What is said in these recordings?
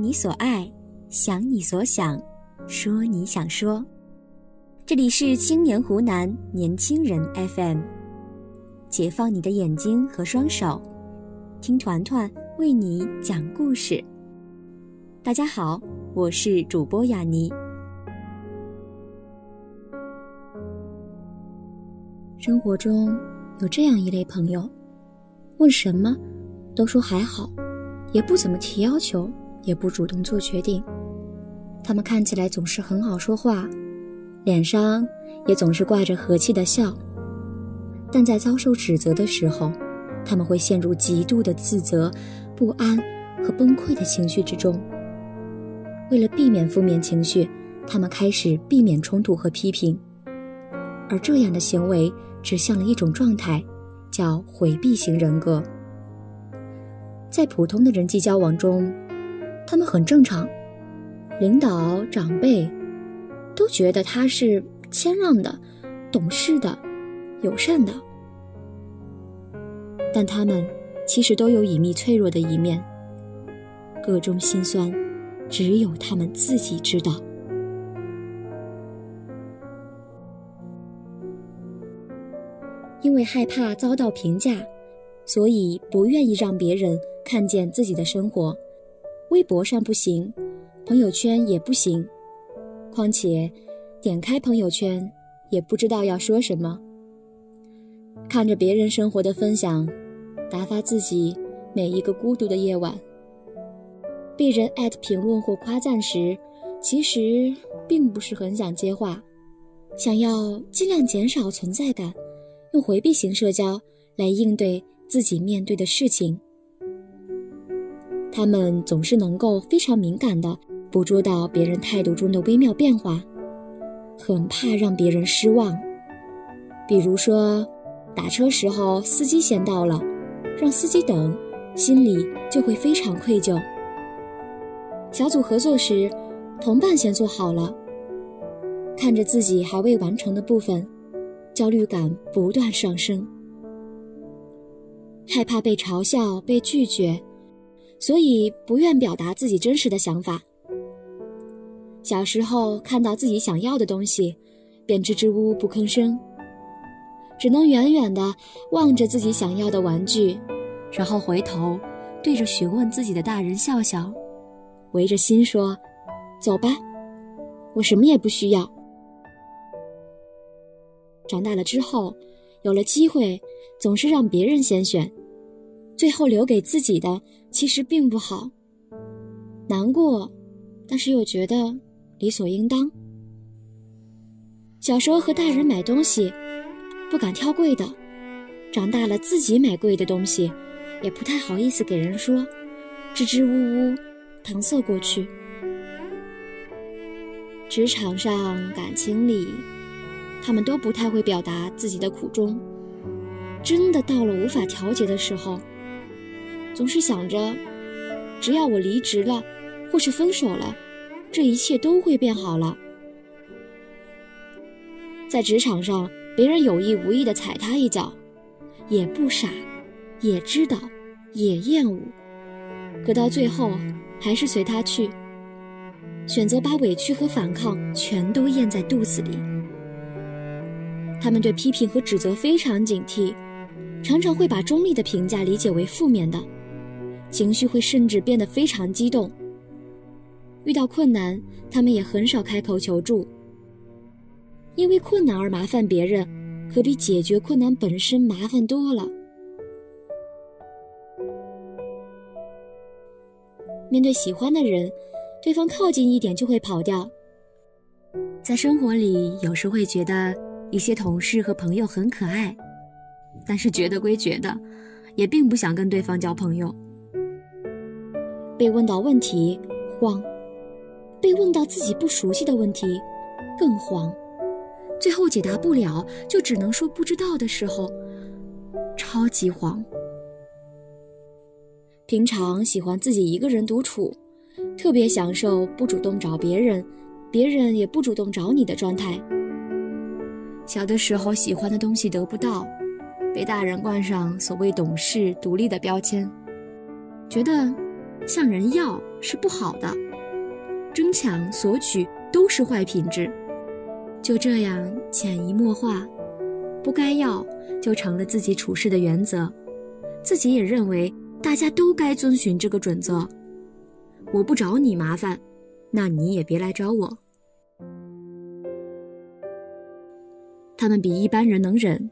你所爱，想你所想，说你想说。这里是青年湖南年轻人 FM，解放你的眼睛和双手，听团团为你讲故事。大家好，我是主播雅妮。生活中有这样一类朋友，问什么都说还好，也不怎么提要求，也不主动做决定。他们看起来总是很好说话，脸上也总是挂着和气的笑。但在遭受指责的时候，他们会陷入极度的自责、不安和崩溃的情绪之中。为了避免负面情绪，他们开始避免冲突和批评，而这样的行为。指向了一种状态，叫回避型人格。在普通的人际交往中，他们很正常，领导、长辈都觉得他是谦让的、懂事的、友善的。但他们其实都有隐秘脆弱的一面，各种心酸，只有他们自己知道。因为害怕遭到评价，所以不愿意让别人看见自己的生活。微博上不行，朋友圈也不行。况且，点开朋友圈也不知道要说什么。看着别人生活的分享，打发自己每一个孤独的夜晚。被人艾特评论或夸赞时，其实并不是很想接话，想要尽量减少存在感。用回避型社交来应对自己面对的事情，他们总是能够非常敏感地捕捉到别人态度中的微妙变化，很怕让别人失望。比如说，打车时候司机先到了，让司机等，心里就会非常愧疚。小组合作时，同伴先做好了，看着自己还未完成的部分。焦虑感不断上升，害怕被嘲笑、被拒绝，所以不愿表达自己真实的想法。小时候看到自己想要的东西，便支支吾吾不吭声，只能远远地望着自己想要的玩具，然后回头对着询问自己的大人笑笑，围着心说：“走吧，我什么也不需要。”长大了之后，有了机会，总是让别人先选，最后留给自己的其实并不好。难过，但是又觉得理所应当。小时候和大人买东西，不敢挑贵的；长大了自己买贵的东西，也不太好意思给人说，支支吾吾，搪塞过去。职场上，感情里。他们都不太会表达自己的苦衷，真的到了无法调节的时候，总是想着，只要我离职了，或是分手了，这一切都会变好了。在职场上，别人有意无意的踩他一脚，也不傻，也知道，也厌恶，可到最后还是随他去，选择把委屈和反抗全都咽在肚子里。他们对批评和指责非常警惕，常常会把中立的评价理解为负面的，情绪会甚至变得非常激动。遇到困难，他们也很少开口求助，因为困难而麻烦别人，可比解决困难本身麻烦多了。面对喜欢的人，对方靠近一点就会跑掉。在生活里，有时会觉得。一些同事和朋友很可爱，但是觉得归觉得，也并不想跟对方交朋友。被问到问题慌，被问到自己不熟悉的问题更慌，最后解答不了就只能说不知道的时候，超级慌。平常喜欢自己一个人独处，特别享受不主动找别人，别人也不主动找你的状态。小的时候喜欢的东西得不到，被大人冠上所谓懂事、独立的标签，觉得向人要是不好的，争抢索取都是坏品质。就这样潜移默化，不该要就成了自己处事的原则，自己也认为大家都该遵循这个准则。我不找你麻烦，那你也别来找我。他们比一般人能忍，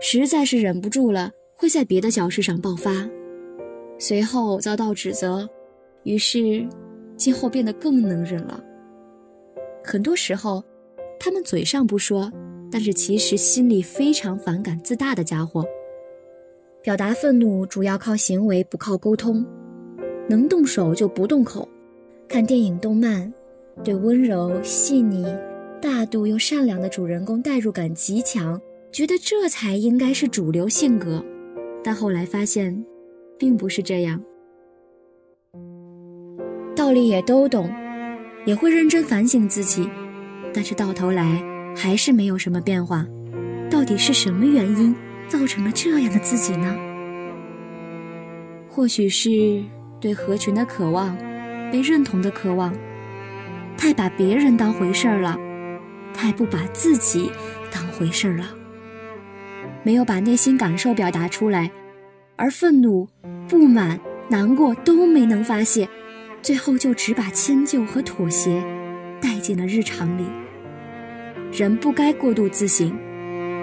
实在是忍不住了，会在别的小事上爆发，随后遭到指责，于是今后变得更能忍了。很多时候，他们嘴上不说，但是其实心里非常反感自大的家伙。表达愤怒主要靠行为，不靠沟通，能动手就不动口。看电影、动漫，对温柔细腻。大度又善良的主人公代入感极强，觉得这才应该是主流性格，但后来发现，并不是这样。道理也都懂，也会认真反省自己，但是到头来还是没有什么变化。到底是什么原因造成了这样的自己呢？或许是对合群的渴望，被认同的渴望，太把别人当回事儿了。太不把自己当回事儿了，没有把内心感受表达出来，而愤怒、不满、难过都没能发泄，最后就只把迁就和妥协带进了日常里。人不该过度自省，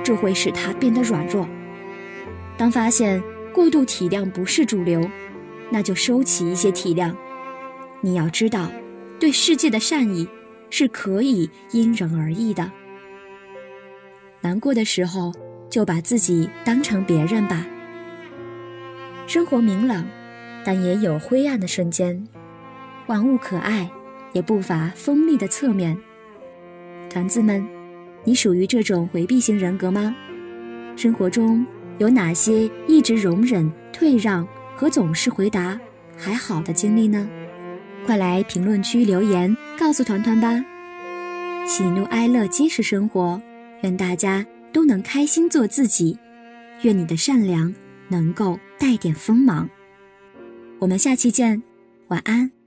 这会使他变得软弱。当发现过度体谅不是主流，那就收起一些体谅。你要知道，对世界的善意。是可以因人而异的。难过的时候，就把自己当成别人吧。生活明朗，但也有灰暗的瞬间。万物可爱，也不乏锋利的侧面。团子们，你属于这种回避型人格吗？生活中有哪些一直容忍、退让和总是回答“还好”的经历呢？快来评论区留言，告诉团团吧。喜怒哀乐皆是生活，愿大家都能开心做自己，愿你的善良能够带点锋芒。我们下期见，晚安。